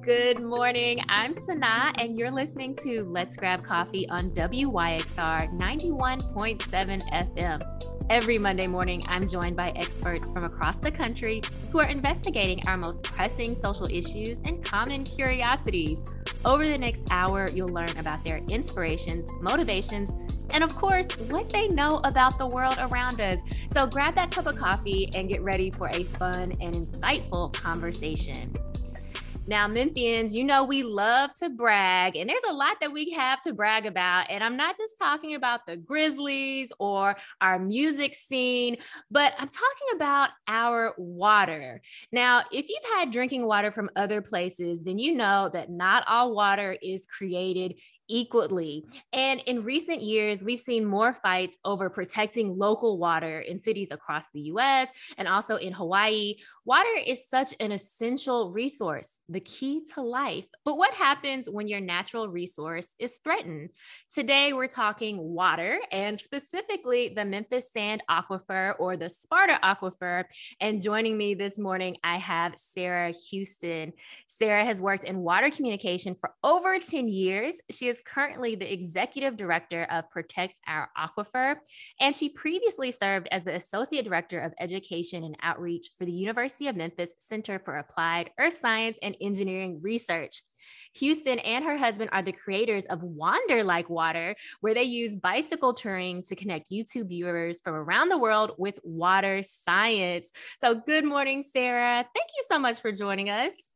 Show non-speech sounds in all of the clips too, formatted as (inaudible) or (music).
Good morning. I'm Sana, and you're listening to Let's Grab Coffee on WYXR 91.7 FM. Every Monday morning, I'm joined by experts from across the country who are investigating our most pressing social issues and common curiosities. Over the next hour, you'll learn about their inspirations, motivations, and of course, what they know about the world around us. So grab that cup of coffee and get ready for a fun and insightful conversation. Now, Memphians, you know we love to brag, and there's a lot that we have to brag about. And I'm not just talking about the Grizzlies or our music scene, but I'm talking about our water. Now, if you've had drinking water from other places, then you know that not all water is created equally. And in recent years, we've seen more fights over protecting local water in cities across the US and also in Hawaii. Water is such an essential resource, the key to life. But what happens when your natural resource is threatened? Today, we're talking water and specifically the Memphis Sand Aquifer or the Sparta Aquifer. And joining me this morning, I have Sarah Houston. Sarah has worked in water communication for over 10 years. She is is currently the executive director of Protect Our Aquifer, and she previously served as the associate director of education and outreach for the University of Memphis Center for Applied Earth Science and Engineering Research. Houston and her husband are the creators of Wander Like Water, where they use bicycle touring to connect YouTube viewers from around the world with water science. So, good morning, Sarah. Thank you so much for joining us.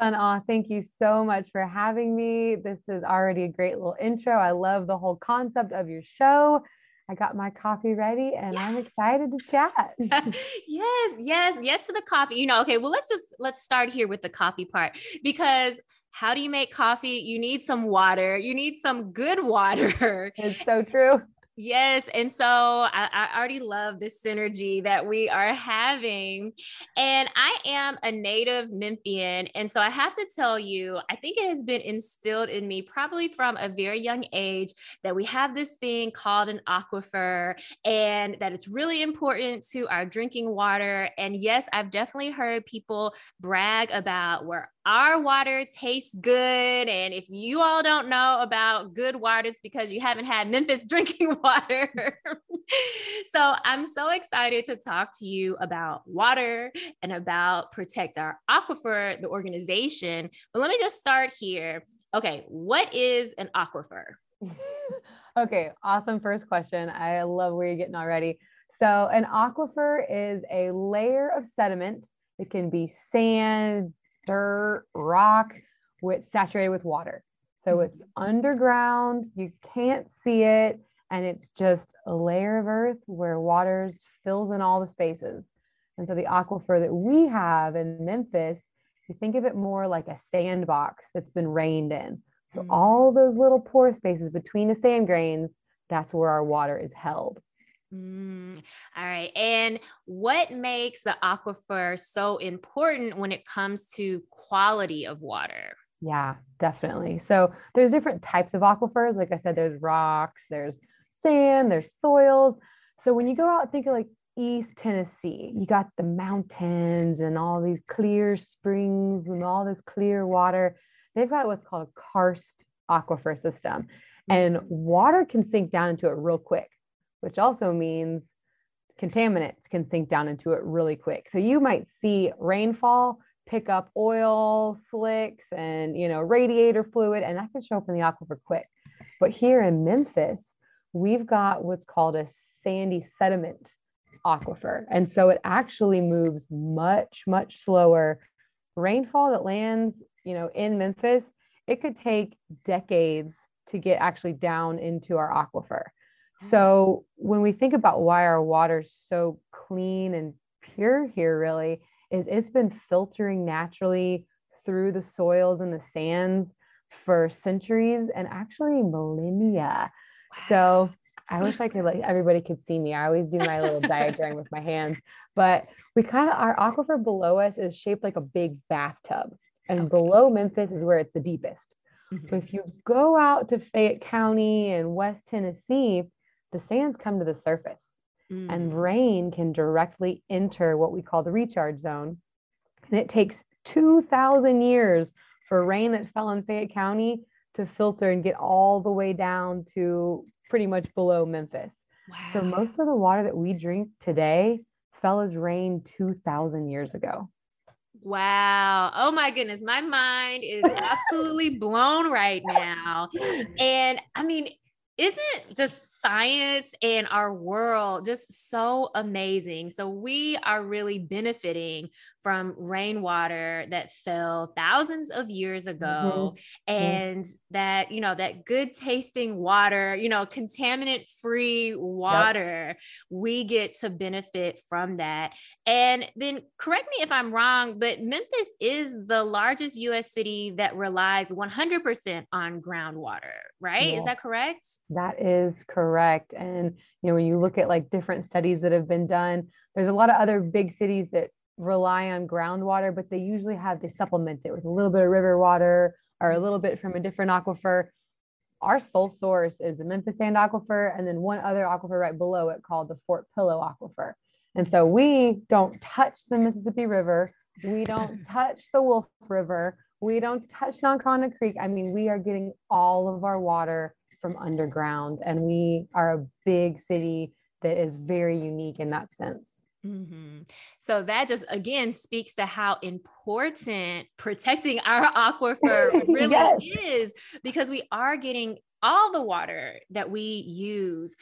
Aw, thank you so much for having me. This is already a great little intro. I love the whole concept of your show. I got my coffee ready and yes. I'm excited to chat. (laughs) yes, yes, yes to the coffee. You know, okay, well, let's just let's start here with the coffee part because how do you make coffee? You need some water. You need some good water. It's so true. Yes. And so I, I, already love this synergy that we are having. And I am a native Memphian. And so I have to tell you, I think it has been instilled in me probably from a very young age that we have this thing called an aquifer and that it's really important to our drinking water. And yes, I've definitely heard people brag about where our water tastes good. And if you all don't know about good water, it's because you haven't had Memphis (laughs) drinking water. (laughs) so I'm so excited to talk to you about water and about Protect Our Aquifer, the organization. But let me just start here. Okay, what is an aquifer? (laughs) okay, awesome first question. I love where you're getting already. So, an aquifer is a layer of sediment. It can be sand, dirt, rock with saturated with water. So mm-hmm. it's underground, you can't see it, and it's just a layer of earth where water fills in all the spaces. And so the aquifer that we have in Memphis, you think of it more like a sandbox that's been rained in. So mm-hmm. all those little pore spaces between the sand grains, that's where our water is held. Mm, all right. And what makes the aquifer so important when it comes to quality of water? Yeah, definitely. So there's different types of aquifers. Like I said, there's rocks, there's sand, there's soils. So when you go out, think of like East Tennessee, you got the mountains and all these clear springs and all this clear water. They've got what's called a karst aquifer system, and mm. water can sink down into it real quick which also means contaminants can sink down into it really quick. So you might see rainfall pick up oil slicks and you know radiator fluid and that can show up in the aquifer quick. But here in Memphis, we've got what's called a sandy sediment aquifer. And so it actually moves much much slower. Rainfall that lands, you know, in Memphis, it could take decades to get actually down into our aquifer. So when we think about why our water's so clean and pure here, really, is it's been filtering naturally through the soils and the sands for centuries and actually millennia. Wow. So I wish I could like everybody could see me. I always do my little (laughs) diagram with my hands, but we kind of our aquifer below us is shaped like a big bathtub, and okay. below Memphis is where it's the deepest. Mm-hmm. So if you go out to Fayette County and West Tennessee, the sands come to the surface mm. and rain can directly enter what we call the recharge zone. And it takes 2,000 years for rain that fell in Fayette County to filter and get all the way down to pretty much below Memphis. Wow. So most of the water that we drink today fell as rain 2,000 years ago. Wow. Oh my goodness. My mind is absolutely blown right now. (laughs) And I mean, isn't just science and our world just so amazing? So, we are really benefiting from rainwater that fell thousands of years ago mm-hmm. and mm-hmm. that you know that good tasting water you know contaminant free water yep. we get to benefit from that and then correct me if i'm wrong but memphis is the largest us city that relies 100% on groundwater right yeah. is that correct that is correct and you know when you look at like different studies that have been done there's a lot of other big cities that rely on groundwater, but they usually have they supplement it with a little bit of river water or a little bit from a different aquifer. Our sole source is the Memphis Sand Aquifer, and then one other aquifer right below it called the Fort Pillow Aquifer. And so we don't touch the Mississippi River, we don't (laughs) touch the Wolf River, we don't touch Nonconnah Creek. I mean, we are getting all of our water from underground, and we are a big city that is very unique in that sense. Mm-hmm. So that just again speaks to how important protecting our (laughs) aquifer (laughs) really yes. is because we are getting all the water that we use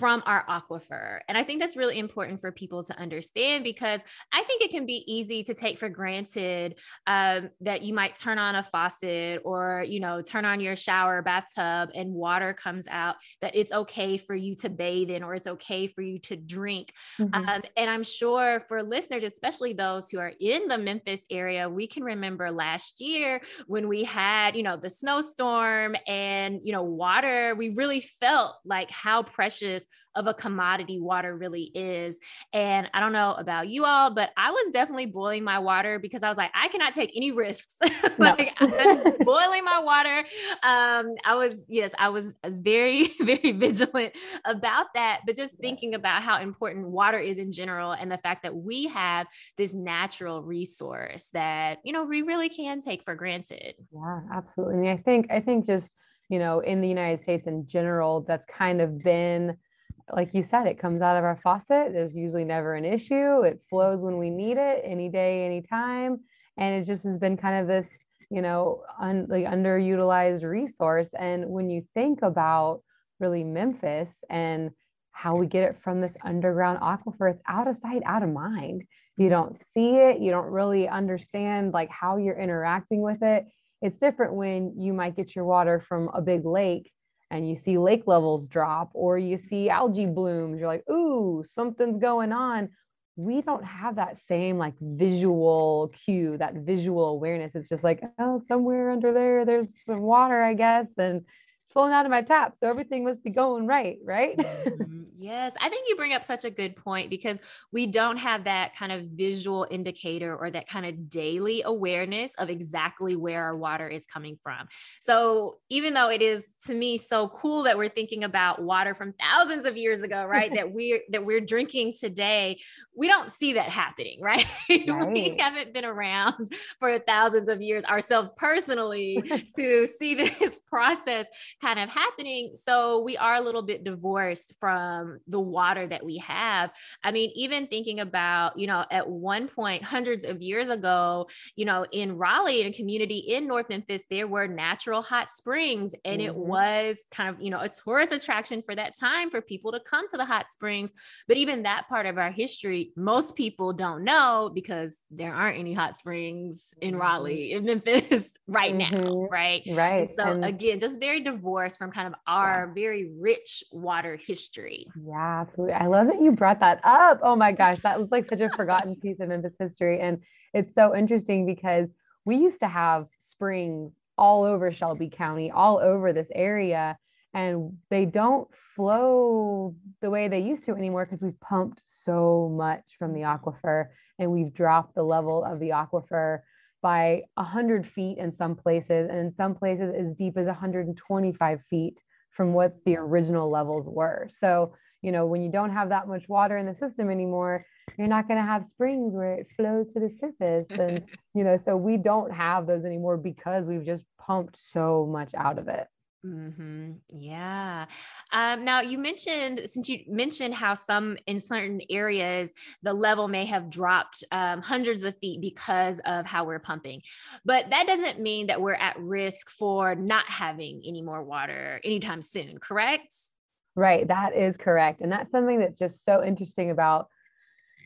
from our aquifer. And I think that's really important for people to understand because I think it can be easy to take for granted um, that you might turn on a faucet or, you know, turn on your shower bathtub and water comes out, that it's okay for you to bathe in or it's okay for you to drink. Mm-hmm. Um, and I'm sure for listeners, especially those who are in the Memphis area, we can remember last year when we had, you know, the snowstorm and, you know, water, we really felt like how precious of a commodity water really is. And I don't know about you all, but I was definitely boiling my water because I was like, I cannot take any risks. (laughs) like (laughs) boiling my water. Um, I was, yes, I was, I was very, (laughs) very vigilant about that. But just thinking about how important water is in general and the fact that we have this natural resource that, you know, we really can take for granted. Yeah, absolutely. I think, I think just, you know, in the United States in general, that's kind of been like you said, it comes out of our faucet. There's usually never an issue. It flows when we need it, any day, anytime. And it just has been kind of this, you know, un, like underutilized resource. And when you think about really Memphis and how we get it from this underground aquifer, it's out of sight, out of mind. You don't see it. You don't really understand like how you're interacting with it. It's different when you might get your water from a big lake and you see lake levels drop or you see algae blooms, you're like, ooh, something's going on. We don't have that same like visual cue, that visual awareness. It's just like, oh, somewhere under there, there's some water, I guess. And flowing out of my tap. So everything must be going right, right? (laughs) mm-hmm. Yes. I think you bring up such a good point because we don't have that kind of visual indicator or that kind of daily awareness of exactly where our water is coming from. So even though it is to me so cool that we're thinking about water from thousands of years ago, right? that we're that we're drinking today, we don't see that happening, right? (laughs) right. we haven't been around (laughs) for thousands of years ourselves personally to see this process kind of happening. So we are a little bit divorced from the water that we have. I mean, even thinking about, you know, at one point, hundreds of years ago, you know, in Raleigh, in a community in North Memphis, there were natural hot springs, and mm-hmm. it was kind of, you know, a tourist attraction for that time for people to come to the hot springs. But even that part of our history, most people don't know because there aren't any hot springs in mm-hmm. Raleigh, in Memphis (laughs) right mm-hmm. now, right? Right. And so and- again, just very divorced divorced from kind of our yeah. very rich water history. Yeah, absolutely. I love that you brought that up. Oh my gosh, that was like such a forgotten (laughs) piece of Memphis history. And it's so interesting because we used to have springs all over Shelby County, all over this area, and they don't flow the way they used to anymore because we've pumped so much from the mm-hmm. aquifer and we've dropped the level of the aquifer by 100 feet in some places, and in some places as deep as 125 feet from what the original levels were. So, you know, when you don't have that much water in the system anymore, you're not going to have springs where it flows to the surface and (laughs) you know so we don't have those anymore because we've just pumped so much out of it Mm-hmm. Yeah. Um, now you mentioned, since you mentioned how some in certain areas the level may have dropped um, hundreds of feet because of how we're pumping, but that doesn't mean that we're at risk for not having any more water anytime soon. Correct? Right. That is correct, and that's something that's just so interesting about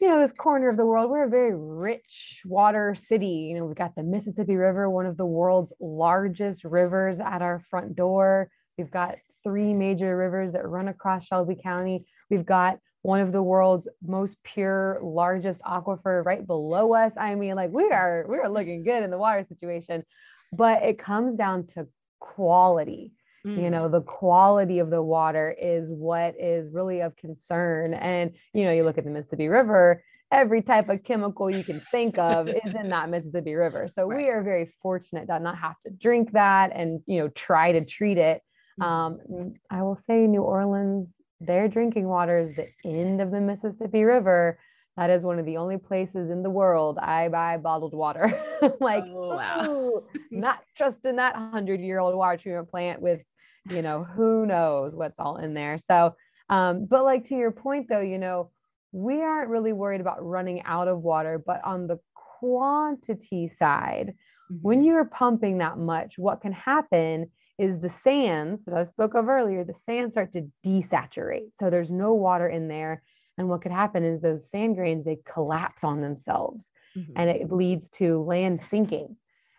you know, this corner of the world, we're a very rich water city. You know, we've got the Mississippi River, one of the world's largest rivers at our front door. We've got three major rivers that run across Shelby County. We've got one of the world's most pure, largest aquifer right below us. I mean, like we are, we are looking good in the water situation, but it comes down to quality. Mm. You know, the quality of the water is what is really of concern. And, you know, you look at the Mississippi River, every type of chemical you can think of is in that Mississippi River. So right. we are very fortunate to not have to drink that and, you know, try to treat it. Mm. Um, I will say New Orleans, their drinking water is the end of the Mississippi River. That is one of the only places in the world I buy bottled water. (laughs) like, oh, wow. (laughs) not just in that hundred year old water treatment plant with you know, who knows what's all in there. So, um, but like to your point though, you know, we aren't really worried about running out of water, but on the quantity side, mm-hmm. when you're pumping that much, what can happen is the sands that I spoke of earlier, the sands start to desaturate. So there's no water in there. And what could happen is those sand grains, they collapse on themselves mm-hmm. and it leads to land sinking.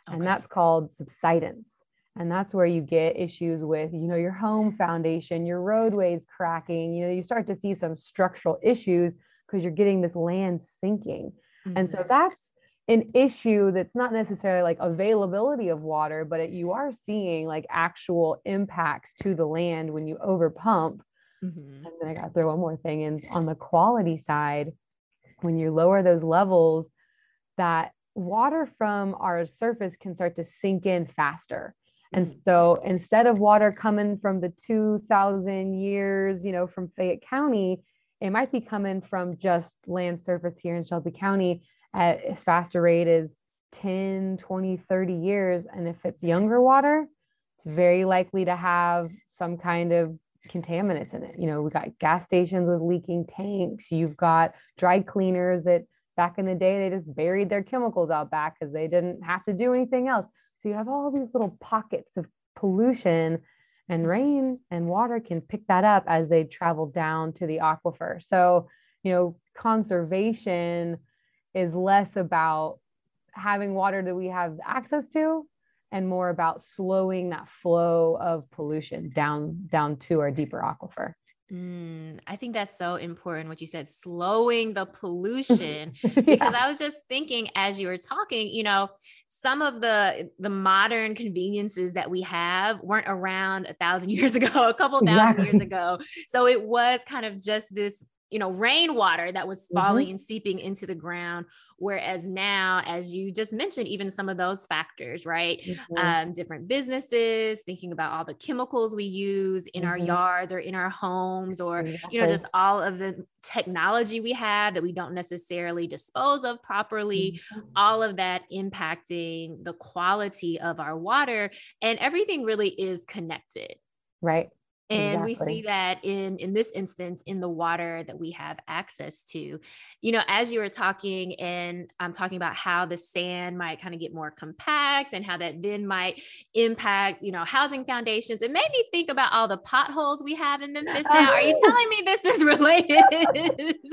Okay. And that's called subsidence and that's where you get issues with you know your home foundation your roadways cracking you know you start to see some structural issues because you're getting this land sinking mm-hmm. and so mm-hmm. that's an issue that's not necessarily like availability of water but it, you are seeing like actual impacts to the land when you over pump mm-hmm. and then i got to throw one more thing in on the quality side when you lower those levels that water from our surface can start to sink in faster and mm. so instead of water coming from the 2000 years, you know, from Fayette County, it might be coming from just land surface here in Shelby County at as fast a rate as 10, 20, 30 years. And if it's younger water, it's very likely to have some kind of contaminants in it. You know, we got gas stations with leaking tanks. You've got dry cleaners that back in the day, they just buried their chemicals out back because they didn't have to do anything else. So you have all these little pockets of pollution and rain and water can pick that up as they travel down to the aquifer. So, you know, conservation is less about having water that we have access to and more about slowing that flow of pollution down down to our deeper aquifer. Mm, I think that's so important what you said, slowing the pollution. (laughs) Because. I was just thinking as you were talking, you know, some of the the modern conveniences that we have weren't around a thousand (laughs) years ago, a couple thousand exactly. years ago. So it was kind of just this you know rainwater that was falling mm-hmm. and seeping into the ground whereas now as you just mentioned even some of those factors right mm-hmm. um, different businesses thinking about all the chemicals we use in mm-hmm. our yards or in our homes or exactly. you know just all of the technology we have that we don't necessarily dispose of properly mm-hmm. all of that impacting the quality of our water and everything really is connected right and exactly. we see that in in this instance in the water that we have access to. You know as you were talking and i'm talking about how the sand might kind of get more compact and how that then might impact you know housing foundations it made me think about all the potholes we have in (laughs) memphis now. Are you telling me this is related? (laughs)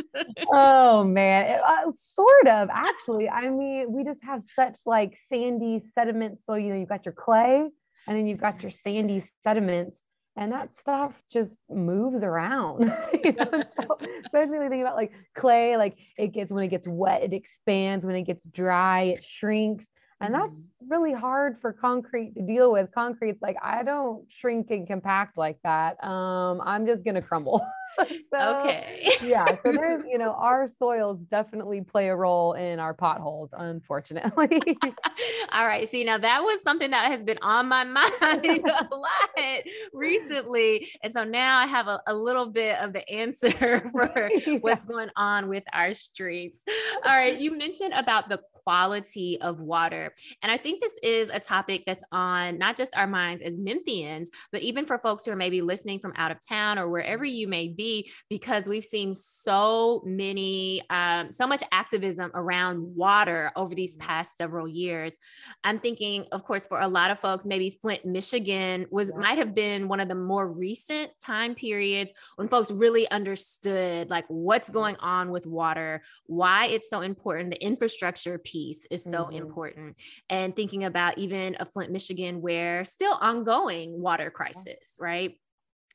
Oh man. Uh, sort of actually. I mean we just have such like sandy sediments. So you know you've got your clay and then you've got your sandy sediments and that stuff just moves around (laughs) you know? (laughs) so, especially you about like clay like it gets when it gets wet it expands when it gets dry it shrinks And that's mm-hmm. really hard for concrete to deal with. Concrete's like, I don't shrink and compact like that. Um, I'm just going to crumble. (laughs) so, okay. yeah. So (laughs) there's, you know, our soils definitely play a role in our potholes, unfortunately. (laughs) All right. See, now that was something that has been on my mind a lot recently. And so now I have a, a little bit of the answer for yeah. what's going on with our streets. All right. You mentioned about the quality of water. And I think this is a topic that's on not just our minds as Memphians, but even for folks who are maybe listening from out of town or wherever you may be, because we've seen so many, um, so much activism around water over these past several years. I'm thinking, of course, for a lot of folks, maybe Flint, Michigan was might have been one of the more recent time periods when folks really understood like what's going on with water, why it's so important, the infrastructure piece is so mm-hmm. important. And thinking about even a Flint, Michigan, where still ongoing water crisis, right?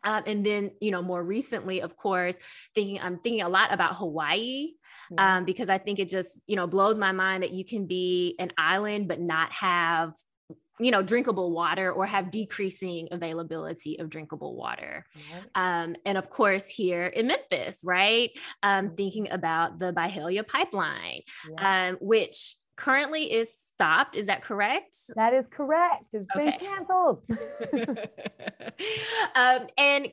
Um, and then, you know, more recently, of course, thinking I'm thinking a lot about Hawaii um, because I think it just, you know, blows my mind that you can be an island but not have you know drinkable water or have decreasing availability of drinkable water. Um, and of course here in memphis right? Um, mm-hmm. thinking about the byhalia pipeline yeah. um, which currently is stopped. Is that correct? That is correct. It's been canceled. (laughs) Um, and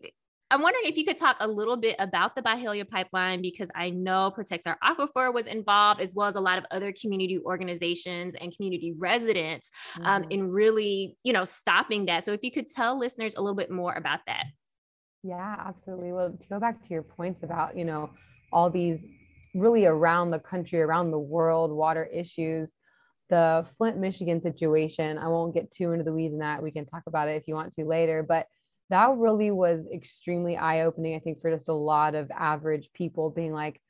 I'm wondering if you could talk a little bit about the Byhalia pipeline because I know Protect Our Aquifer was involved, as well as a lot of other community organizations and community residents um, mm-hmm. in really, you know, stopping that. So if you could tell listeners a little bit more about that. Yeah, absolutely. Well, to go back to your points about, you know, all these really around the country, around the world water issues, the Flint, Michigan situation, I won't get too into the weeds in that. We can talk about it if you want to later, but that really was extremely eye-opening i think for just a lot of average people being like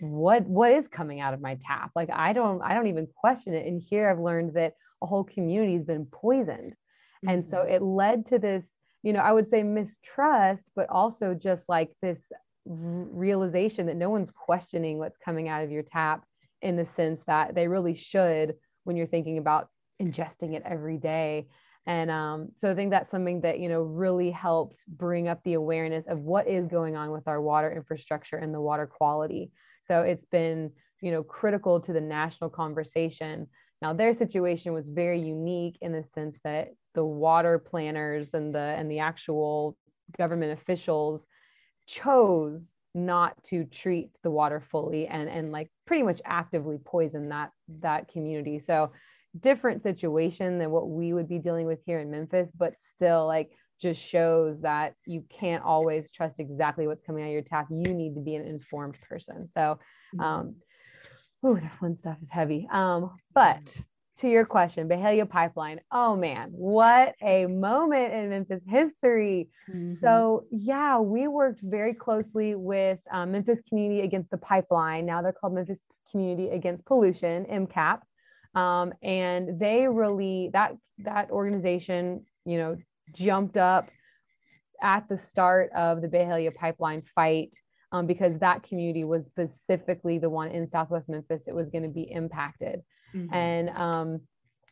what what is coming out of my tap like i don't i don't even question it and here i've learned that a whole community has been poisoned mm-hmm. and so mm-hmm. it led to this you know i would say mistrust but also just like this realization that no one's questioning what's coming out of your tap in the sense that they really should when you're thinking about ingesting it every day and um, so I think that's something that, you know, really helped bring up the awareness of what is going on with our water infrastructure and the water quality. So it's been, you know, critical to the national conversation. Now their situation was very unique in the sense that the water planners and the and the actual government officials chose not to treat the water fully and and like pretty much actively poison that that community. So different situation than what we would be dealing with here in Memphis, but still like just shows that you can't always trust exactly what's coming out of your tap. You need to be an informed person. So, mm-hmm. um, oh, the fun stuff is heavy. Um, but to your question, Byhalia Pipeline. Oh man, what a moment in Memphis history. Mm-hmm. So, yeah, we worked very closely with um, Memphis Community Against the Pipeline. Now they're called Memphis Community Against Pollution, MCAP. Um, and they really that that organization, you know, jumped up at the start of the Byhalia pipeline fight um, because that community was specifically the one in Southwest Memphis that was going to be impacted. Mm-hmm. And um,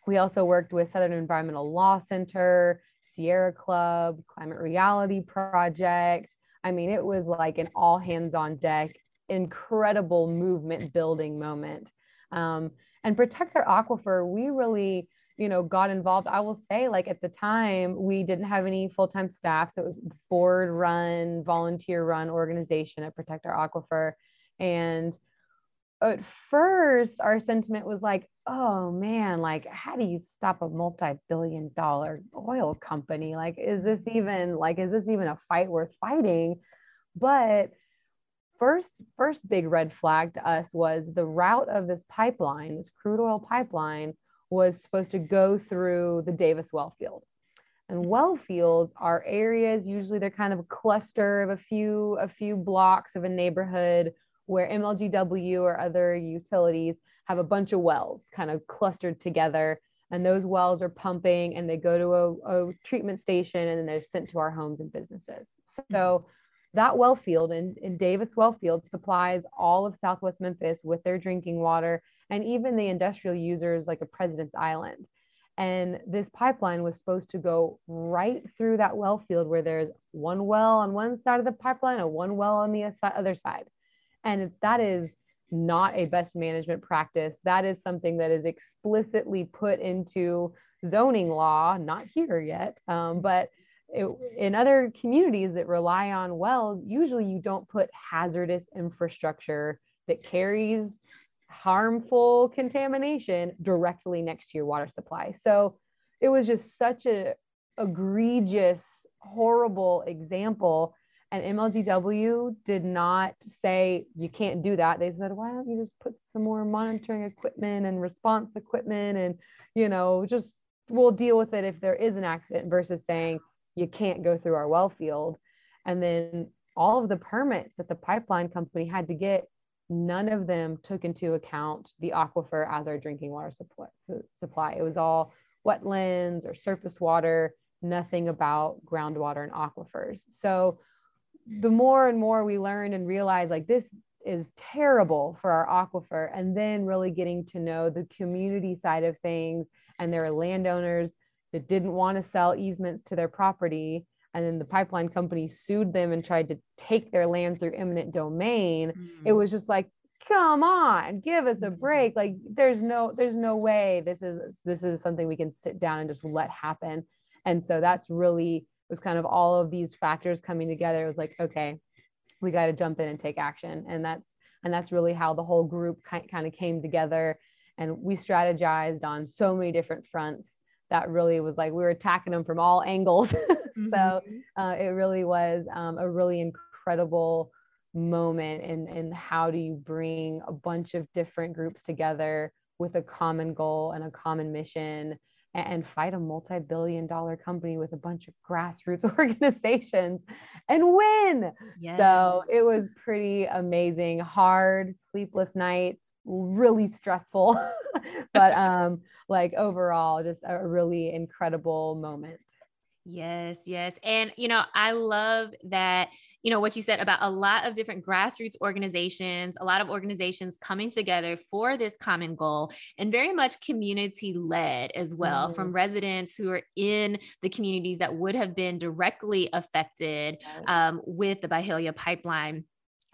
we also worked with Southern Environmental Law Center, Sierra Club, Climate Reality Project. I mean, it was like an all hands on deck, incredible movement building moment. Um, and protect our aquifer. We really you know got involved. I will say like at the time we didn't have any full-time staff so it was board run volunteer run organization at protect our aquifer. And at first our sentiment was like oh man like how do you stop a multi-billion dollar oil company? Like is this even like is this even a fight worth fighting? But first first big red flag to us was the route of this pipeline, this crude oil pipeline, was supposed to go through the Davis well field. And well fields are areas, usually they're kind of a cluster of a few, a few blocks of a neighborhood where MLGW or other utilities have a bunch of wells kind of clustered together. And those wells are pumping and they go to a, a treatment station and then they're sent to our homes and businesses. So that well field in, in Davis well field supplies all of Southwest Memphis with their drinking water and even the industrial users like a President's Island. And this pipeline was supposed to go right through that well field where there's one well on one side of the pipeline and one well on the other side. And that is not a best management practice. That is something that is explicitly put into zoning law, not here yet, um, but it, mm-hmm. in other communities that rely on wells, usually you don't put hazardous infrastructure that carries harmful contamination directly next to your water supply. So it was just such a egregious, horrible example. And MLGW did not say you can't do that. They said, why don't you just put some more monitoring equipment and response equipment and, you know, just we'll deal with it if there is an accident versus saying you can't go through our well field. And then all of the permits that the pipeline company had to get, none of them took into account the aquifer as our drinking water supply. It was all wetlands or surface water, nothing about groundwater and aquifers. So the more and more we learned and realized like this is terrible for our aquifer, and then really getting to know the community side of things and their landowners that didn't want to sell easements to their property and then the pipeline company sued them and tried to take their land through eminent domain mm. it was just like come on give us a mm-hmm. break. Like there's no there's no way this is this is something we can sit down and just let happen. And so that's really was kind of all of these factors coming together. It was like okay we got to jump in and take action. And that's and that's really how the whole group kind of came together. And we strategized on so many different fronts that really was like we were attacking them from all angles. (laughs) mm-hmm. so uh, it really was um, a really incredible moment and and how do you bring a bunch of different groups together with a common goal and a common mission and, and fight a multi-billion dollar company with a bunch of grassroots (laughs) organizations and win yes. so it was pretty amazing hard sleepless nights really stressful (laughs) but (laughs) um like overall just a really incredible moment. Yes yes and you know i love that you know what you said about a lot of different grassroots organizations a lot of organizations coming together for this common goal and very much community led as well mm-hmm. from residents who are in the communities that would have been directly affected um, with the Byhalia pipeline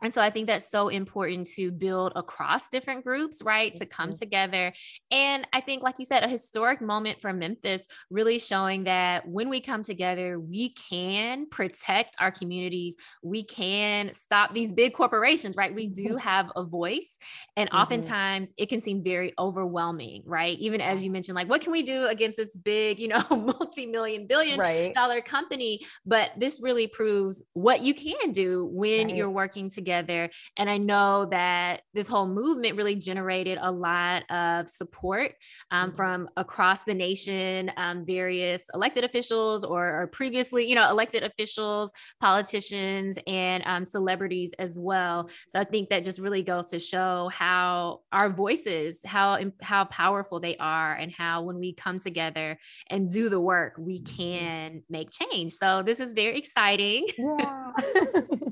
and so I think that's so important to build across different groups, right? Mm-hmm. To come mm-hmm. together. And I think, like you said, a historic moment for Memphis, really showing that when we come together, we can protect our communities. We can stop these big corporations, right? We do (laughs) have a voice. And mm-hmm. oftentimes it can seem very overwhelming, right? Even as you mentioned, like, what can we do against this big, you know, (laughs) multi million, billion right. dollar company? But this really proves what you can do when right. you're working together together. And I know that this whole movement really generated a lot of support um, mm-hmm. from across the nation, um, various elected officials or, or, previously, you know, elected officials, politicians, and um, celebrities as well. So I think that just really goes to show how our voices, how how powerful they are, and how when we come together and do the work, we mm-hmm. can make change. So this is very exciting. Yeah. (laughs)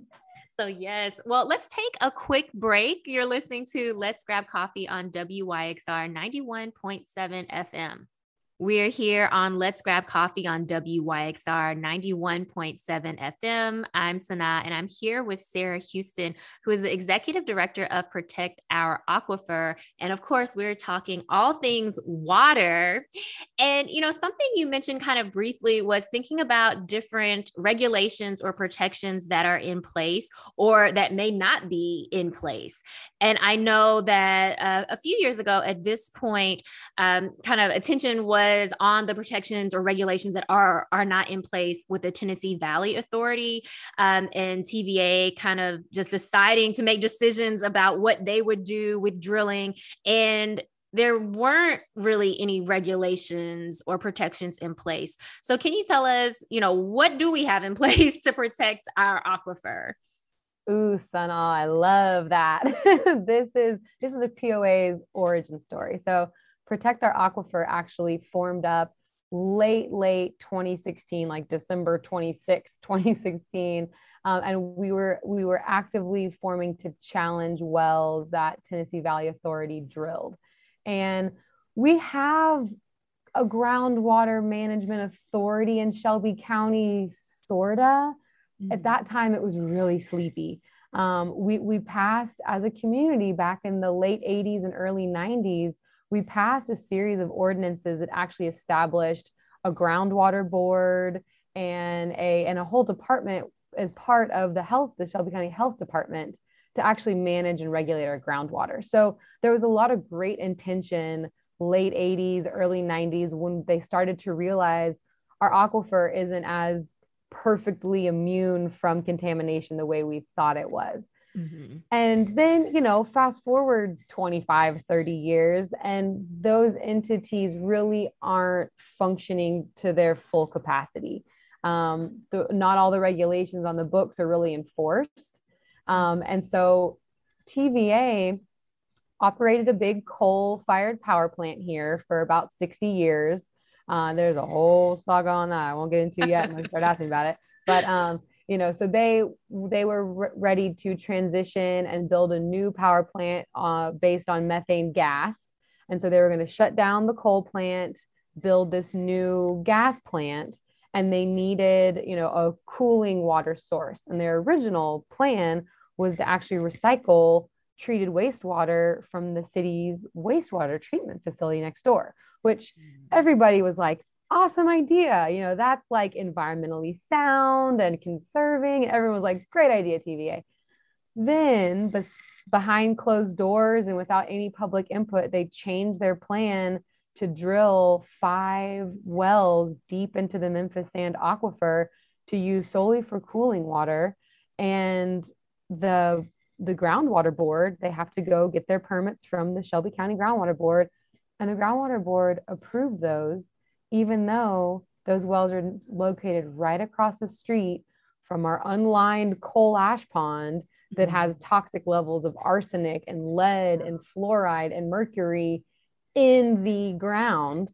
So, yes. Well, let's take a quick break. You're listening to Let's Grab Coffee on WYXR 91.7 FM. We're here on Let's Grab Coffee on WYXR 91.7 FM. I'm Sana, and I'm here with Sarah Houston, who is the Executive Director of Protect Our Aquifer. And of course, we're talking all things water. And, you know, something you mentioned kind of briefly was thinking about different regulations or protections that are in place or that may not be in place. And I know that uh, a few years ago at this point, um, kind of attention was was on the protections or regulations that are are not in place with the Tennessee Valley Authority um, and TVA kind of just deciding to make decisions about what they would do with drilling and there weren't really any regulations or protections in place. So can you tell us, you know, what do we have in (laughs) place to protect our aquifer? Ooh, Sana, I love that. (laughs) this is this is a POA's origin story. So Protect Our Aquifer actually formed up late, late 2016, like December 26, (laughs) 2016. Um, and we were we were actively forming to challenge wells that Tennessee Valley Authority drilled. And we have a groundwater management authority in Shelby County, sorta. Mm-hmm. At that time, it was really sleepy. Um, we, we passed as a community back in the late 80s and early 90s, we passed a series of ordinances that actually established a groundwater board and a, and a whole department as part of the health, the Shelby County Health Department to actually manage and regulate our groundwater. So there was a lot of great intention late 80s, early 90s when they started to realize our aquifer isn't as perfectly immune from contamination the way we thought it was. Mm-hmm. And then, you know, fast forward 25, 30 years, and those entities really aren't functioning to their full capacity. Um, not all the regulations on the books are really enforced. Um, and so TVA operated a big coal fired power plant here for about 60 years. Uh, there's a whole saga on that I won't get into yet. I'm start asking about it. But um, you know, so they they were re- ready to transition and build a new power plant uh, based on methane gas, and so they were going to shut down the coal plant, build this new gas plant, and they needed you know a cooling water source. And their original plan was to actually recycle treated wastewater from the city's wastewater treatment facility next door, which mm. everybody was like, awesome idea. You know, that's like environmentally sound and conserving. And everyone was like, great idea, TVA. Then, bes- behind closed doors and without any public input, they changed their plan to drill five wells deep into the Memphis Sand aquifer to use solely for cooling water. And the the groundwater board, they have to go get their permits from the Shelby County Groundwater Board. And the groundwater board approved those, even though those wells are located right across the street from our unlined coal ash pond that has mm-hmm. toxic levels of arsenic and lead and fluoride and mercury in the ground.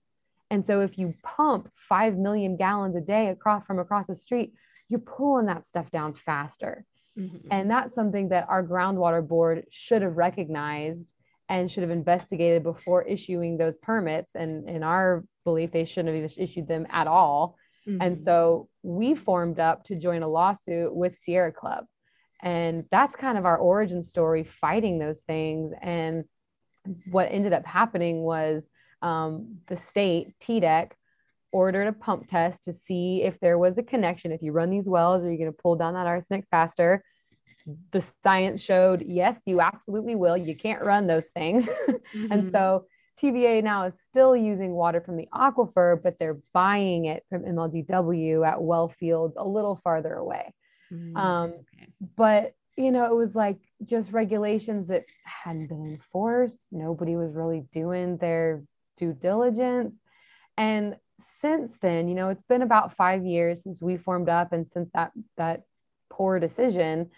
And so if you pump 5 million gallons a day across from across the street, you're pulling that stuff down faster. Mm-hmm. And that's something that our groundwater board should have recognized and should have investigated before issuing those permits. And in our belief, they shouldn't have even issued them at all. Mm-hmm. And so we formed up to join a lawsuit with Sierra Club. And that's kind of our origin story fighting those things. And what ended up happening was um, the state, TDEC, ordered a pump test to see if there was a connection. If you run these wells, are you going to pull down that arsenic faster? The science showed yes, you absolutely will. You can't run those things. Mm-hmm. (laughs) and so TVA now is still using water from the aquifer, but they're buying it from MLGW at well fields a little farther away. Mm-hmm. Um, okay. But, you know, it was like just regulations that hadn't been enforced. Nobody was really doing their due diligence. And since then, you know, it's been about five years since we formed up and since that that poor decision.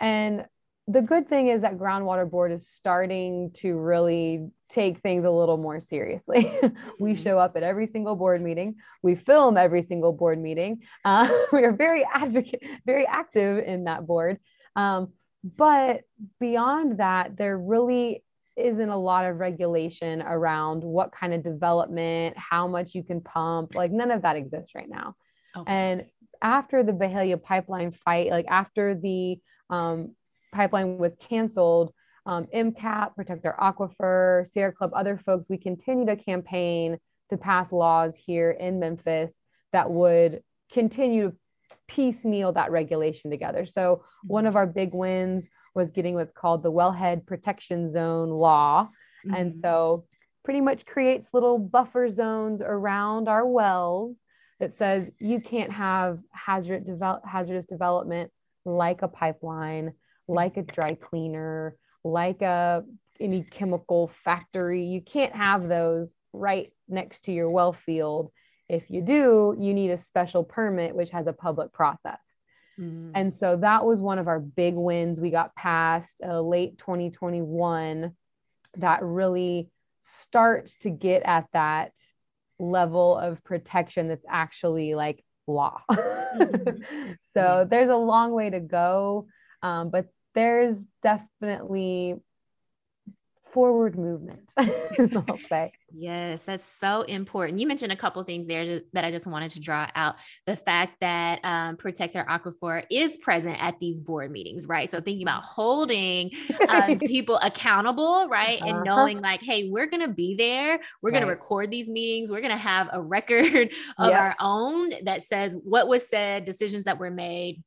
And the good thing is that groundwater board is starting to really take things a little more seriously. (laughs) we mm-hmm. show up at every single board meeting. We film every single board meeting. Uh, (laughs) we are very advocate, very active in that board. Um, but beyond that, there really isn't a lot of regulation around what kind of development, how much you can pump. Like none of that exists right now. Okay. And after the Byhalia pipeline fight, like after the um, pipeline was canceled, um, MCAP, Protect Our Aquifer, Sierra Club, other folks, we continue to campaign to pass laws here in Memphis that would continue to piecemeal that regulation together. So, one of our big wins was getting what's called the wellhead protection zone law. Mm-hmm. And so pretty much creates little buffer zones around our wells that says you can't have hazard develop, hazardous development like a pipeline, like a dry cleaner, like a any chemical factory. You can't have those right next to your well field. If you do, you need a special permit, which has a public process. Mm-hmm. And so that was one of our big wins. We got past uh, late 2021 that really starts to get at that level of protection that's actually like law. (laughs) Mm-hmm. so there's a long way to go, um, but there's definitely forward movement, (laughs) I'll say. Yes, that's so important. You mentioned a couple things there that I just wanted to draw out. The fact that um, Protect Our Aquifer is present at these board meetings, right? So thinking about holding um, (laughs) people accountable, right? And uh-huh. knowing like, hey, we're going to be there. We're right. going to record these meetings. We're going to have a record (laughs) of yep. our own that says what was said, decisions that were made,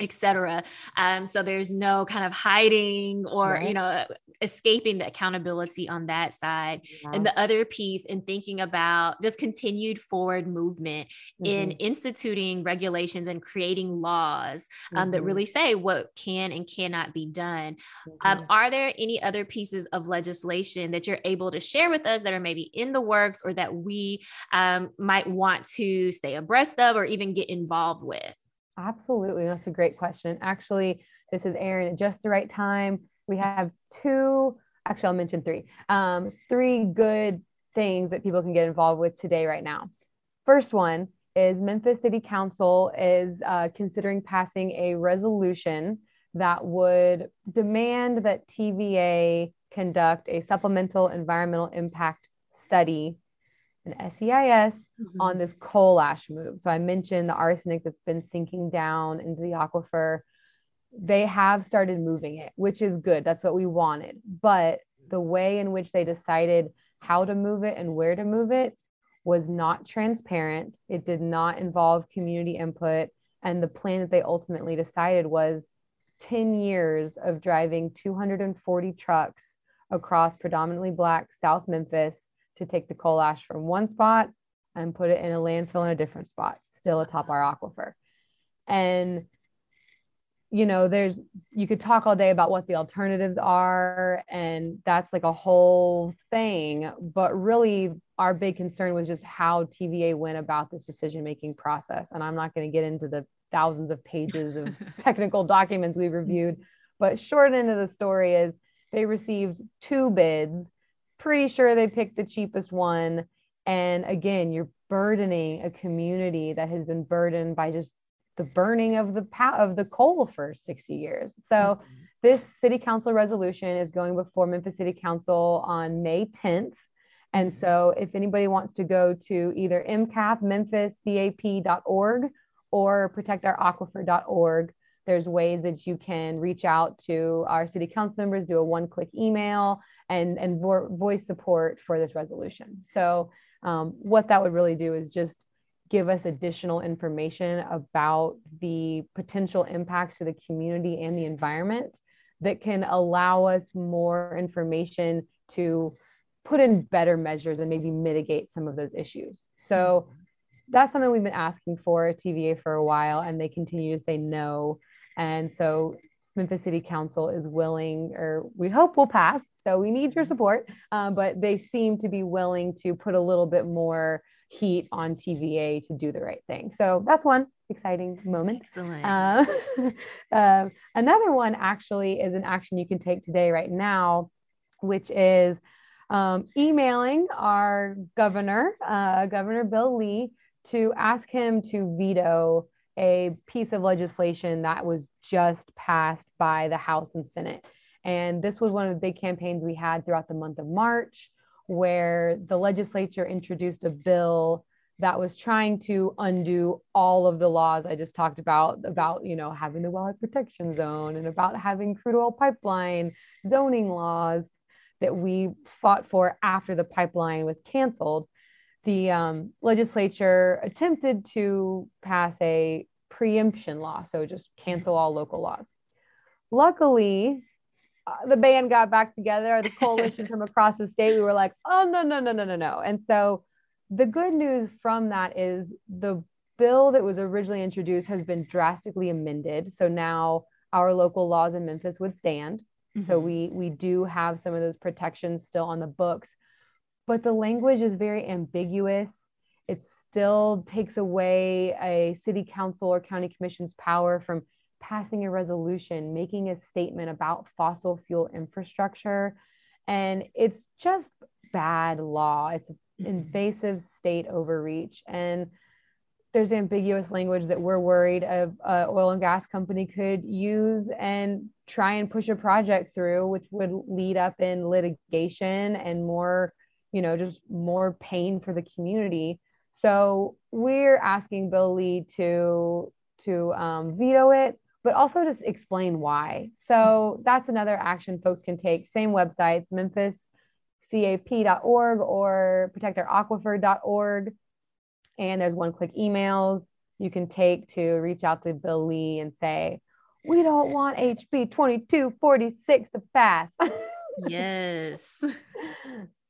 etc um, so there's no kind of hiding or right. you know escaping the accountability on that side yeah. and the other piece in thinking about just continued forward movement mm-hmm. in instituting regulations and creating laws um, mm-hmm. that really say what can and cannot be done um, mm-hmm. um, are there any other pieces of legislation that you're able to share with us that are maybe in the works or that we um, might want to stay abreast of or even get involved with Absolutely. That's a great question. Actually, this is airing at just the right time. We have two, actually, I'll mention three, um, three good things that people can get involved with today, right now. First one is Memphis City Council is uh, considering passing a resolution that would demand that TVA conduct a supplemental environmental impact study an SEIS mm-hmm. on this coal ash move. So I mentioned the arsenic that's been sinking down into the aquifer. They have started moving it, which is good. That's what we wanted. But the way in which they decided how to move it and where to move it was not transparent. It did not involve community input. And the plan that they ultimately decided was 10 years of driving 240 trucks across predominantly Black South Memphis to take the coal ash from one spot and put it in a landfill in a different spot, still atop our aquifer. And you know, there's you could talk all day about what the alternatives are, and that's like a whole thing. But really, our big concern was just how TVA went about this decision making process. And I'm not going to get into the thousands of pages of (laughs) technical documents we reviewed, but short end of the story is they received two bids pretty sure they picked the cheapest one. And again, you're burdening a community that has been burdened by just the burning of the pa- of the coal for 60 years. So mm-hmm. this city council resolution is going before Memphis City Council on May 10th. And mm-hmm. so if anybody wants to go to either MCAP, memphiscap.org or protectouraquifer.org, there's ways that you can reach out to our city council members, do a one click email, and, and vo- voice support for this resolution. So, um, what that would really do is just give us additional information about the potential impacts to the community and the environment that can allow us more information to put in better measures and maybe mitigate some of those issues. So that's something we've been asking for TVA for a while, and they continue to say no. And so Memphis City Council is willing, or we hope will pass. So we need your mm-hmm. support. Um, but they seem to be willing to put a little bit more heat on TVA to do the right thing. So that's one exciting moment. Excellent. Uh, uh, (laughs) another one actually is an action you can take today, right now, which is um, emailing our governor, uh, Governor Bill Lee, to ask him to veto a piece of legislation that was just passed by the House and Senate. And this was one of the big campaigns we had throughout the month of March, where the legislature introduced a bill that was trying to undo all of the laws I just talked about, about, you know, having the wildlife protection zone and about having crude oil pipeline zoning laws that we fought for after the pipeline was canceled the um, legislature attempted to pass a preemption law, so just cancel all local laws. Luckily, uh, the band got back together, the (laughs) coalition from across the state. We were like, oh, no, no, no, no, no, no. And so the good news from that is the bill that was originally introduced has been drastically amended. So now our local laws in Memphis would stand. Mm-hmm. So we we do have some of those protections still on the books but the language is very ambiguous. It still takes away a city council or county commission's power from passing a resolution, making a statement about fossil fuel infrastructure. And it's just bad law. It's mm-hmm. invasive state overreach. And there's ambiguous language that we're worried a uh, oil and gas company could use and try and push a project through, which would lead up in litigation and more, you know, just more pain for the community. So we're asking Bill Lee to to um, veto it, but also just explain why. So that's another action folks can take. Same websites, memphiscap.org or protectouraquifer.org. And there's one click emails you can take to reach out to Bill Lee and say, we don't want HB 2246 to pass. (laughs) yes. (laughs)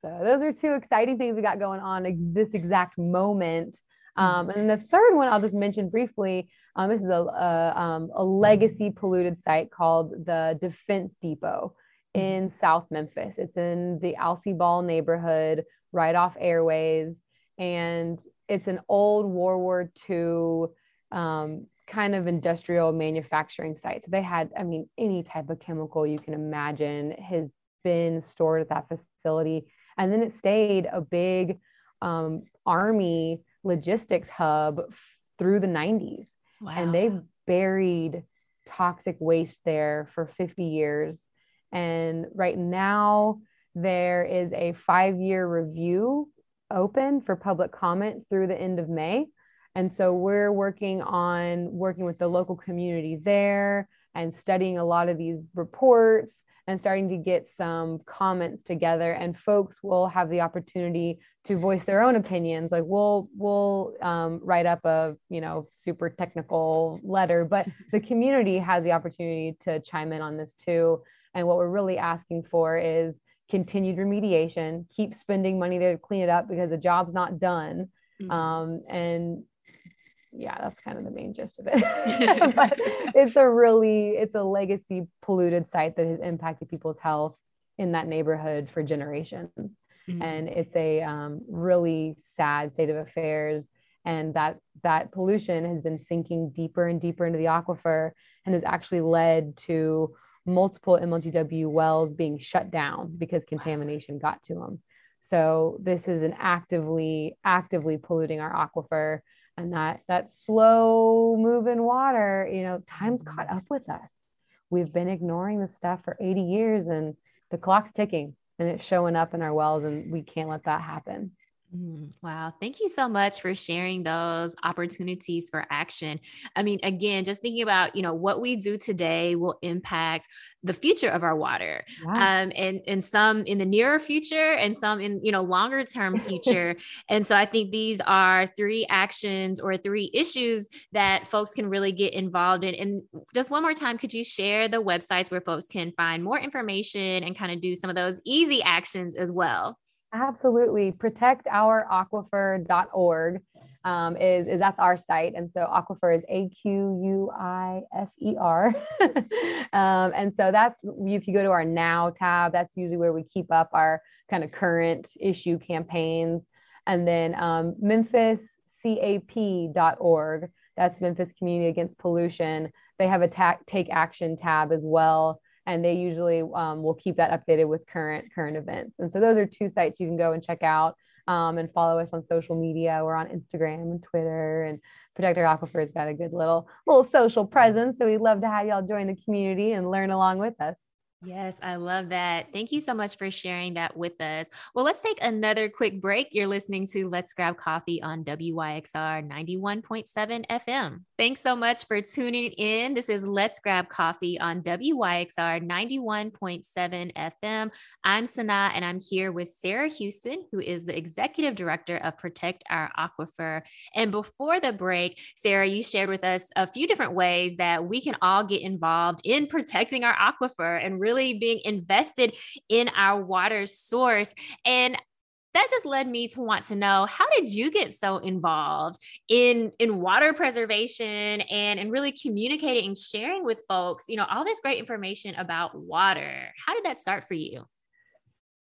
So those are two exciting things we got going on this exact moment. Um, and the third one I'll just mention briefly. Um, this is a, a, um, a, legacy polluted site called the Defense Depot in South Memphis. It's in the Alcy Ball neighborhood, right off Airways, and it's an old World War II um, kind of industrial manufacturing site. So they had, I mean, any type of chemical you can imagine has been stored at that facility. And then it stayed a big um, army logistics hub through the 90s. Wow. And they buried toxic waste there for 50 years. And right now, there is a five year review open for public comment through the end of May. And so we're working on working with the local community there and studying a lot of these reports and starting to get some comments together and folks will have the opportunity to voice their own opinions. Like we'll we'll um, write up a you know super technical letter but (laughs) the community has the opportunity to chime in on this too. And what we're really asking for is continued remediation keep spending money to clean it up because the job's not done. Mm-hmm. um, and yeah, that's kind of the main gist of it. (laughs) (laughs) but it's a really, it's a legacy polluted site that has impacted people's health in that neighborhood for generations. Mm-hmm. And it's a um, really sad state of affairs. And that that pollution has been sinking deeper and deeper into the aquifer and has actually led to multiple MLGW wells being shut down because contamination got to them. So this is an actively, actively polluting our aquifer and that that slow moving water you know time's caught mm-hmm. up with us. We've been ignoring the stuff for 80 years and the clock's ticking and it's showing up in our wells and we can't let that happen wow. Thank you so much for sharing those opportunities for action. I mean, again, just thinking about, you know, what we do today will impact the future of our water. Um, and, and some in the nearer future and some in, you know, longer term future. (laughs) and so I think these are three actions or three issues that folks can really get involved in. And just one more time, could you share the websites where folks can find more information and kind of do some of those easy actions as well? Absolutely. Protectouraquifer.org um, is, is that's our site. And so aquifer is A Q U I F E R. (laughs) um, and so that's if you go to our now tab, that's usually where we keep up our kind of current issue campaigns. And then um, memphiscap.org, that's Memphis Community Against Pollution. They have a ta- take action tab as well and they usually um, will keep that updated with current current events. And so those are two sites you can go and check out um, and follow us on social media. We're on Instagram and Twitter, and Protect Our Aquifer's got a good little little social presence. So we'd love to have y'all join the community and learn along with us. Yes, I love that. Thank you so much for sharing that with us. Well, let's take another quick break. You're listening to Let's Grab Coffee on WYXR 91.7 FM. Thanks so much for tuning in. This is Let's Grab Coffee on WYXR 91.7 FM. I'm Sana and I'm here with Sarah Houston, who is the Executive Director of Protect Our Aquifer. And before the break, Sarah, you shared with us a few different ways that we can all get involved in protecting our aquifer and really being invested in our water source. And that just led me to want to know how did you get so involved in in water preservation and and really communicating and sharing with folks you know all this great information about water how did that start for you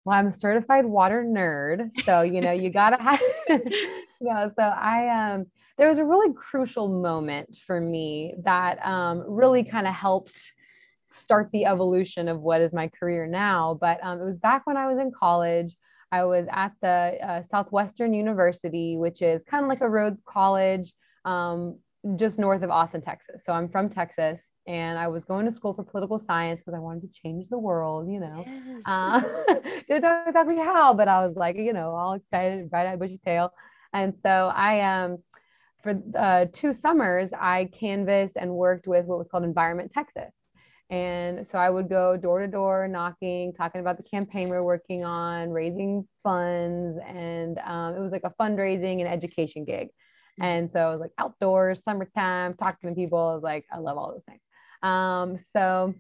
well i'm a certified water nerd so you know you gotta have (laughs) you know so i um there was a really crucial moment for me that um, really kind of helped start the evolution of what is my career now. But um, it was back when I was in college. I was at the uh, Southwestern University, which is kind of like a Rhodes College, um, just north of Austin, Texas. So I'm from Texas and I was going to school for political science because I wanted to change the world, you know. Yes. Uh, (laughs) didn't know exactly how, but I was like, you know, all excited, bright eyed, bushy tail. And so I um for uh, two summers, I canvassed and worked with what was called Environment Texas. And so I would go door to door knocking, talking about the campaign we are working on, raising funds. And um, it was like a fundraising and education gig. Mm-hmm. And so it was like outdoors, summertime, talking to people. I was like, I love all those things. Um, so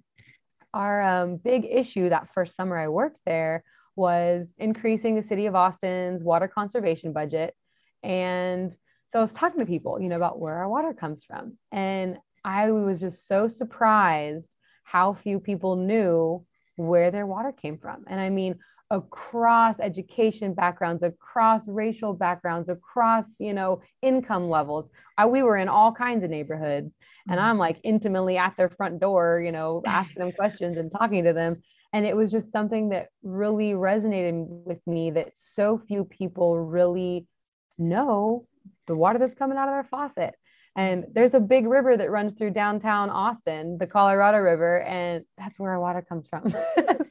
our um, big issue that first summer I worked there was increasing the city of Austin's water conservation budget. And so I was talking to people, you know, about where our water comes from. And I was just so surprised how few people knew where their water came from. And I mean, across education backgrounds, across racial backgrounds, across, you know, income levels. I, we were in all kinds of neighborhoods and mm-hmm. I'm like intimately at their front door, you know, (laughs) asking them questions and talking to them. And it was just something that really resonated with me that so few people really know the water that's coming out of their faucet. And there's a big river that runs through downtown Austin, the Colorado River, and that's where our water comes from. (laughs) so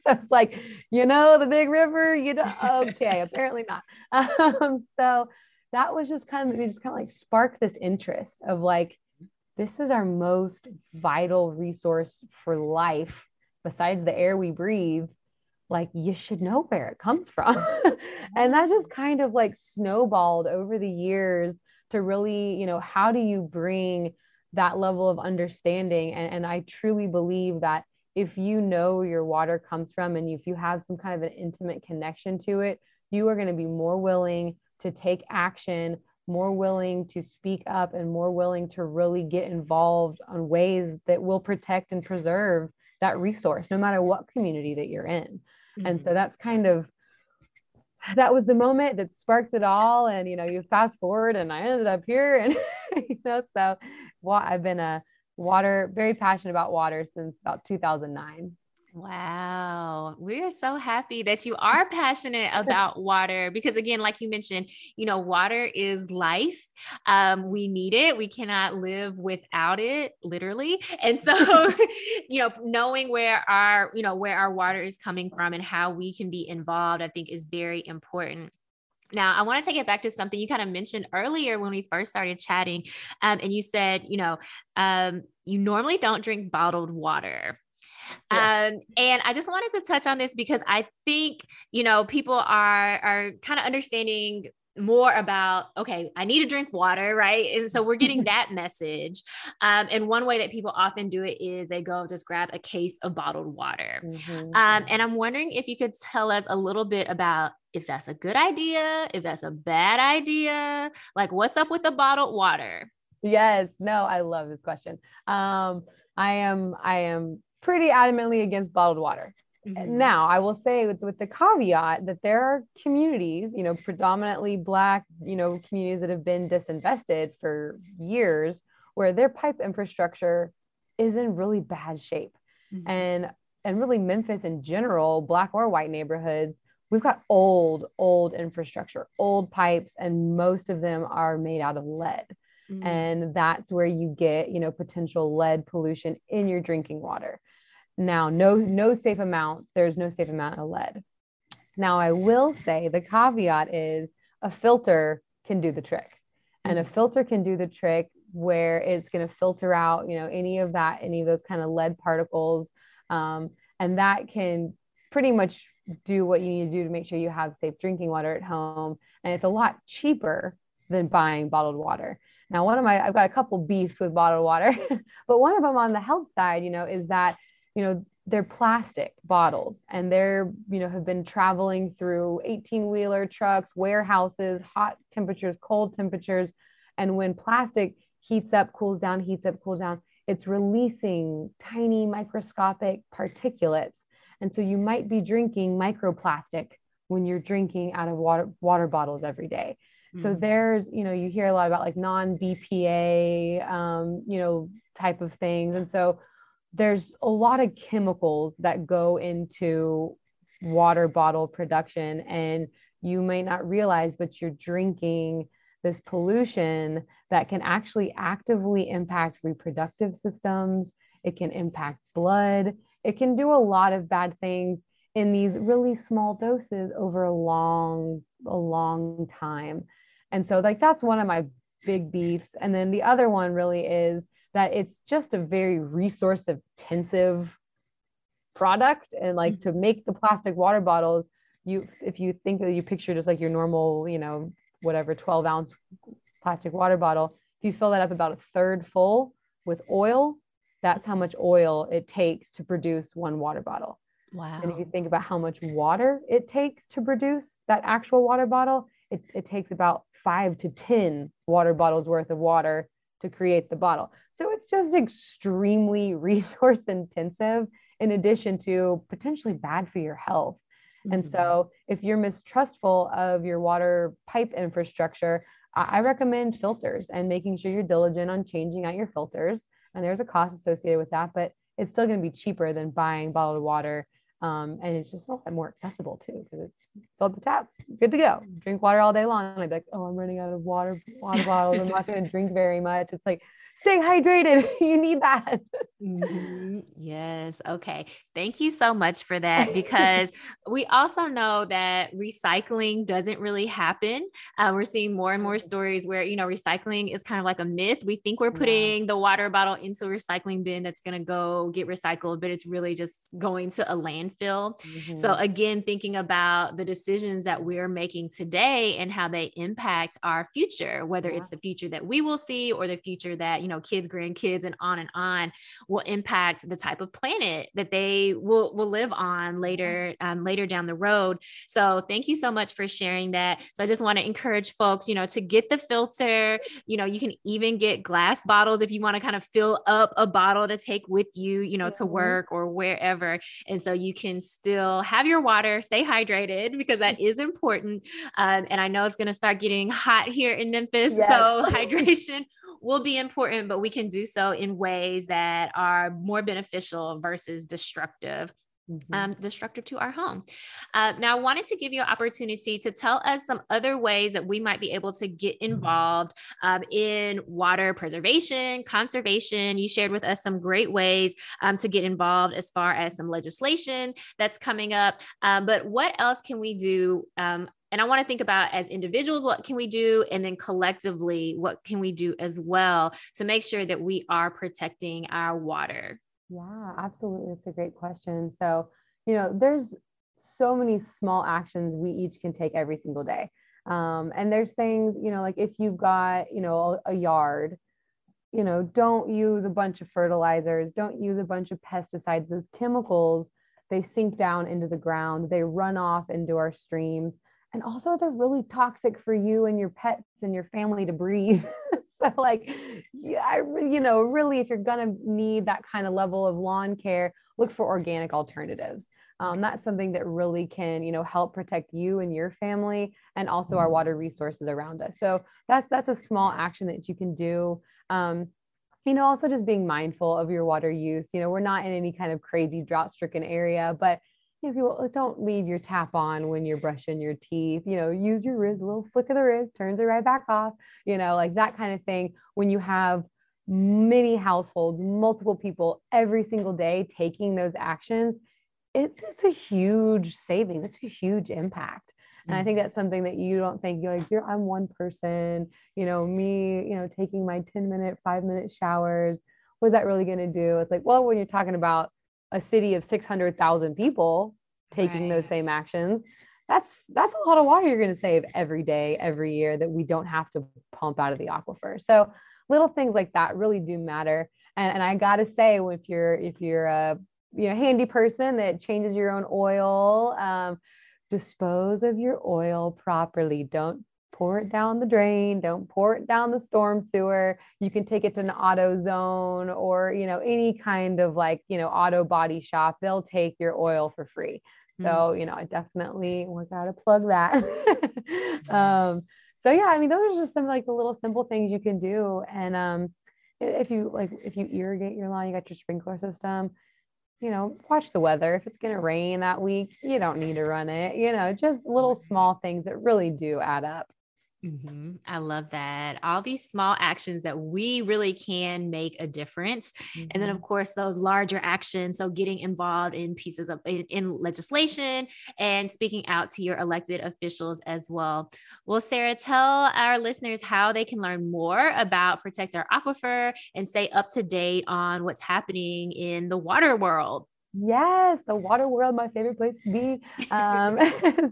it's like, you know, the big river, you know, okay, (laughs) apparently not. Um, so that was just kind of, it just kind of like sparked this interest of like, this is our most vital resource for life besides the air we breathe like you should know where it comes from (laughs) and that just kind of like snowballed over the years to really you know how do you bring that level of understanding and, and i truly believe that if you know where your water comes from and if you have some kind of an intimate connection to it you are going to be more willing to take action more willing to speak up and more willing to really get involved on ways that will protect and preserve that resource no matter what community that you're in mm-hmm. and so that's kind of that was the moment that sparked it all. And, you know, you fast forward and I ended up here and, (laughs) you know, so well, I've been a water, very passionate about water since about 2009. Wow. We are so happy that you (laughs) are passionate about water because, again, like you mentioned, you know, water is life. Um, we need it. We cannot live without it, literally. And so, (laughs) (laughs) you know, knowing where our, you know, where our water is coming from and how we can be involved, I think is very important. Now, I want to take it back to something you kind of mentioned earlier when we first started chatting. Um, and you said, you know, um, you normally don't drink bottled water. Yeah. Um, and I just wanted to touch on this because I think, you know, people are are kind of understanding more about okay i need to drink water right? And so we're getting (laughs) that message. Um, and one way that people often do it is they go just grab a case of bottled water. Mm-hmm. um, and i'm wondering if you could tell us a little bit about if that's a good idea if that's a bad idea like what's up with the bottled water? Yes. No i love this question. Um, i am i am pretty adamantly against bottled water. Mm-hmm. Now, I will say with, with the caveat that there are communities, you know, predominantly Black, you know, communities that have been disinvested for years where their pipe infrastructure is in really bad shape. Mm-hmm. And and really Memphis in general, Black or white neighborhoods, we've got old, old infrastructure, old pipes, and most of them are made out of lead. Mm-hmm. And that's where you get, you know, potential lead pollution in your drinking water. Now, no, no safe amount, there's no safe amount of lead. Now, I will say the caveat is a filter can do the trick. And a mm-hmm. filter can do the trick where it's going to filter out, you know, any of that, any of those kind of lead particles. Um, and that can pretty much do what you need to do to make sure you have safe drinking water at home. And it's a lot cheaper than buying bottled water. Now, one of my, I've got a couple beefs with bottled water, (laughs) but one of them on the health side, you know, is that you know they're plastic bottles and they're you know have been traveling through 18 wheeler trucks warehouses hot temperatures cold temperatures. And when plastic heats up cools down heats up cools down it's releasing tiny microscopic particulates. And so you might be drinking microplastic when you're drinking out of water water bottles every day. Mm-hmm. so there's you know you hear a lot about like non bpa um, you know type of things. And so there's a lot of chemicals that go into water bottle production and you might not realize but you're drinking this pollution that can actually actively impact reproductive systems. It can impact blood. It can do a lot of bad things in these really small doses over a long, a long time. And so, like, that's one of my big beefs. And then the other one really is that it's just a very resource intensive product. And like mm-hmm. to make the plastic water bottles, you, if you think that you picture just like your normal, you know, whatever 12 ounce plastic water bottle, if you fill that up about a third full with oil, that's how much oil it takes to produce one water bottle. Wow. And if you think about how much water it takes to produce that actual water bottle, it, it takes about five to 10 water bottles worth of water to create the bottle. So it's just extremely (laughs) resource intensive, in addition to potentially bad for your health. Mm-hmm. And so if you're mistrustful of your water pipe infrastructure, I recommend filters and making sure you're diligent on changing out your filters. And there's a cost associated with that, but it's still going to be cheaper than buying bottled water um, and it's just a lot more accessible too because it's filled the tap, good to go. Drink water all day long. And I'd be like, oh, I'm running out of water, water bottles. I'm not going (laughs) to drink very much. It's like, stay hydrated. (laughs) you need that. Mm-hmm. Yes. Okay. Thank you so much for (laughs) that because we also know that recycling doesn't really happen. Uh, we're seeing more and more stories where, you know, recycling is kind of like a myth. We think we're putting yeah. the water bottle into a recycling bin that's going to go get recycled, but it's really just going to a landfill. Mm-hmm. So, again, thinking about the decisions that we're making today and how they impact our future, whether yeah. it's the future that we will see or the future that, you know, kids, grandkids, and on and on will impact the type of planet that they will, will live on later, um, later down the road. So thank you so much for sharing that. So I just want to encourage folks, you know, to get the filter, you know, you can even get glass bottles if you want to kind of fill up a bottle to take with you, you know, mm-hmm. to work or wherever. And so you can still have your water, stay hydrated because that is important. Um, and I know it's going to start getting hot here in Memphis. Yes. So (laughs) hydration will be important, but we can do so in ways that are more beneficial versus destructive. Mm-hmm. Um, destructive to our home. Uh, now, I wanted to give you an opportunity to tell us some other ways that we might be able to get mm-hmm. involved um, in water preservation, conservation. You shared with us some great ways um, to get involved as far as some legislation that's coming up. Um, but what else can we do um, and I want to think about as individuals, what can we do? And then collectively, what can we do as well to make sure that we are protecting our water? Yeah, absolutely. It's a great question. So, you know, there's so many small actions we each can take every single day. Um, and there's things, you know, like if you've got, you know, a, a yard, you know, don't use a bunch of fertilizers, don't use a bunch of pesticides. Those chemicals, they sink down into the ground, they run off into our streams and also they're really toxic for you and your pets and your family to breathe. (laughs) So like yeah, I, you know really if you're gonna need that kind of level of lawn care look for organic alternatives. Um, that's something that really can you know help protect you and your family and also our water resources around us. So that's that's a small action that you can do. Um, you know also just being mindful of your water use. You know we're not in any kind of crazy drought stricken area but you know, people don't leave your tap on when you're brushing your teeth. You know, use your wrist, a little flick of the wrist, turns it right back off. You know, like that kind of thing. When you have many households, multiple people every single day taking those actions, it's, it's a huge saving. It's a huge impact. And I mm. think that's something that you don't think you're like, you're, I'm one person, you know, me, you know, taking my 10 minute, five minute showers. What's that really going to do? It's like, well, when you're talking about a city of 600,000 people taking right. those same actions, that's that's a lot of water you're going to save every day, every year that we don't have to pump out of the aquifer. So little things like that really do matter. And, and I got to say, if you're if you're a you know handy person that changes your own oil, um, dispose of your oil properly. Don't pour it down the drain don't pour it down the storm sewer you can take it to an AutoZone or you know any kind of like you know auto body shop they'll take your oil for free so mm. you know i definitely we gotta plug that (laughs) um so yeah i mean those are just some like the little simple things you can do and um if you like if you irrigate your lawn you got your sprinkler system you know, watch the weather. If it's going to rain that week, you don't need to run it. You know, just little small things that really do add up. Mm-hmm. I love that. All these small actions that we really can make a difference. Mm-hmm. And then, of mm-hmm. course, those larger actions. So, getting involved in pieces of in, in, legislation and speaking out to your elected officials as well. Well, Sarah, tell our listeners how they can learn more about Protect Our Aquifer and stay up to date on what's happening in the water world. Yes, the water world, my favorite place to be. Um,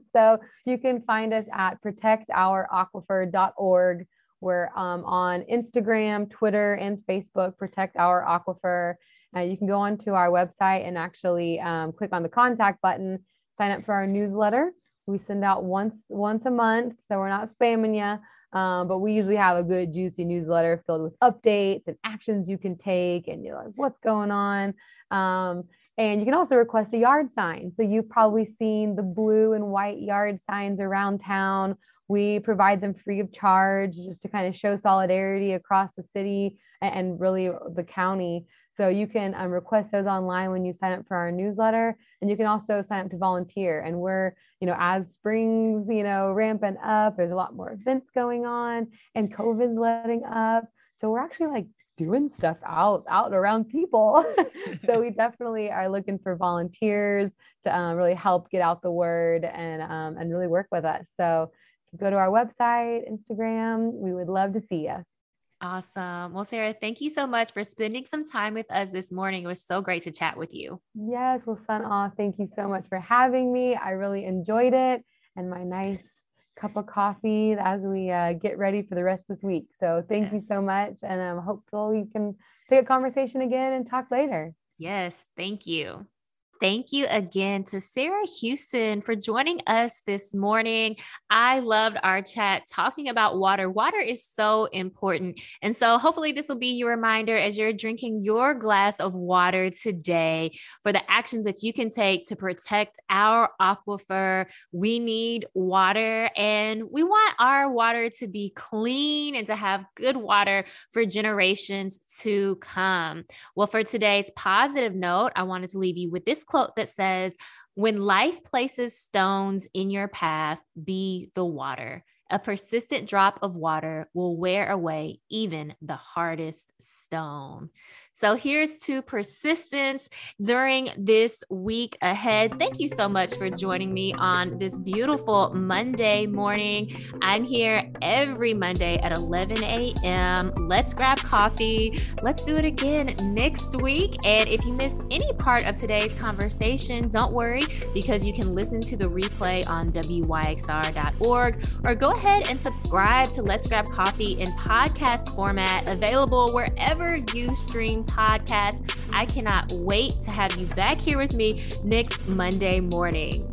(laughs) so you can find us at protectouraquifer.org. We're um, on Instagram, Twitter, and Facebook, Protect Our Aquifer. Uh, you can go onto our website and actually um, click on the contact button, sign up for our newsletter. We send out once once a month, so we're not spamming you. Um, but we usually have a good, juicy newsletter filled with updates and actions you can take, and you're like, what's going on? Um, and you can also request a yard sign. So you've probably seen the blue and white yard signs around town. We provide them free of charge just to kind of show solidarity across the city and really the county. So you can um, request those online when you sign up for our newsletter, and you can also sign up to volunteer. And we're, you know, as spring's, you know, ramping up, there's a lot more events going on, and COVID's letting up. So we're actually like doing stuff out out around people (laughs) so we (laughs) definitely are looking for volunteers to um, really help get out the word and um, and really work with us so go to our website instagram we would love to see you Awesome. Well, Sarah, thank you so much for spending some time with us this morning. It was so great to chat with you. Yes. Well, Sun thank you so much for having me. I really enjoyed it and my nice cup of coffee as we uh, get ready for the rest of this week. So thank yes. you so much. And I'm hopeful we can pick a conversation again and talk later. Yes. Thank you. Thank you again to Sarah Houston for joining us this morning. I loved our chat talking about water. Water is so important. And so, hopefully, this will be your reminder as you're drinking your glass of water today for the actions that you can take to protect our aquifer. We need water and we want our water to be clean and to have good water for generations to come. Well, for today's positive note, I wanted to leave you with this quote that says, When life places stones in your path, be the water. A persistent drop of water will wear away even the hardest stone. So here's to persistence during this week ahead. Thank you so much for joining me on this beautiful Monday morning. I'm here every Monday at 11 a.m. Let's grab coffee. Let's do it again next week. And if you missed any part of today's conversation, don't worry because you can listen to the replay on WYXR.org or go ahead and subscribe to Let's Grab Coffee in podcast format, available wherever you stream podcast. I cannot wait to have you back here with me next Monday morning.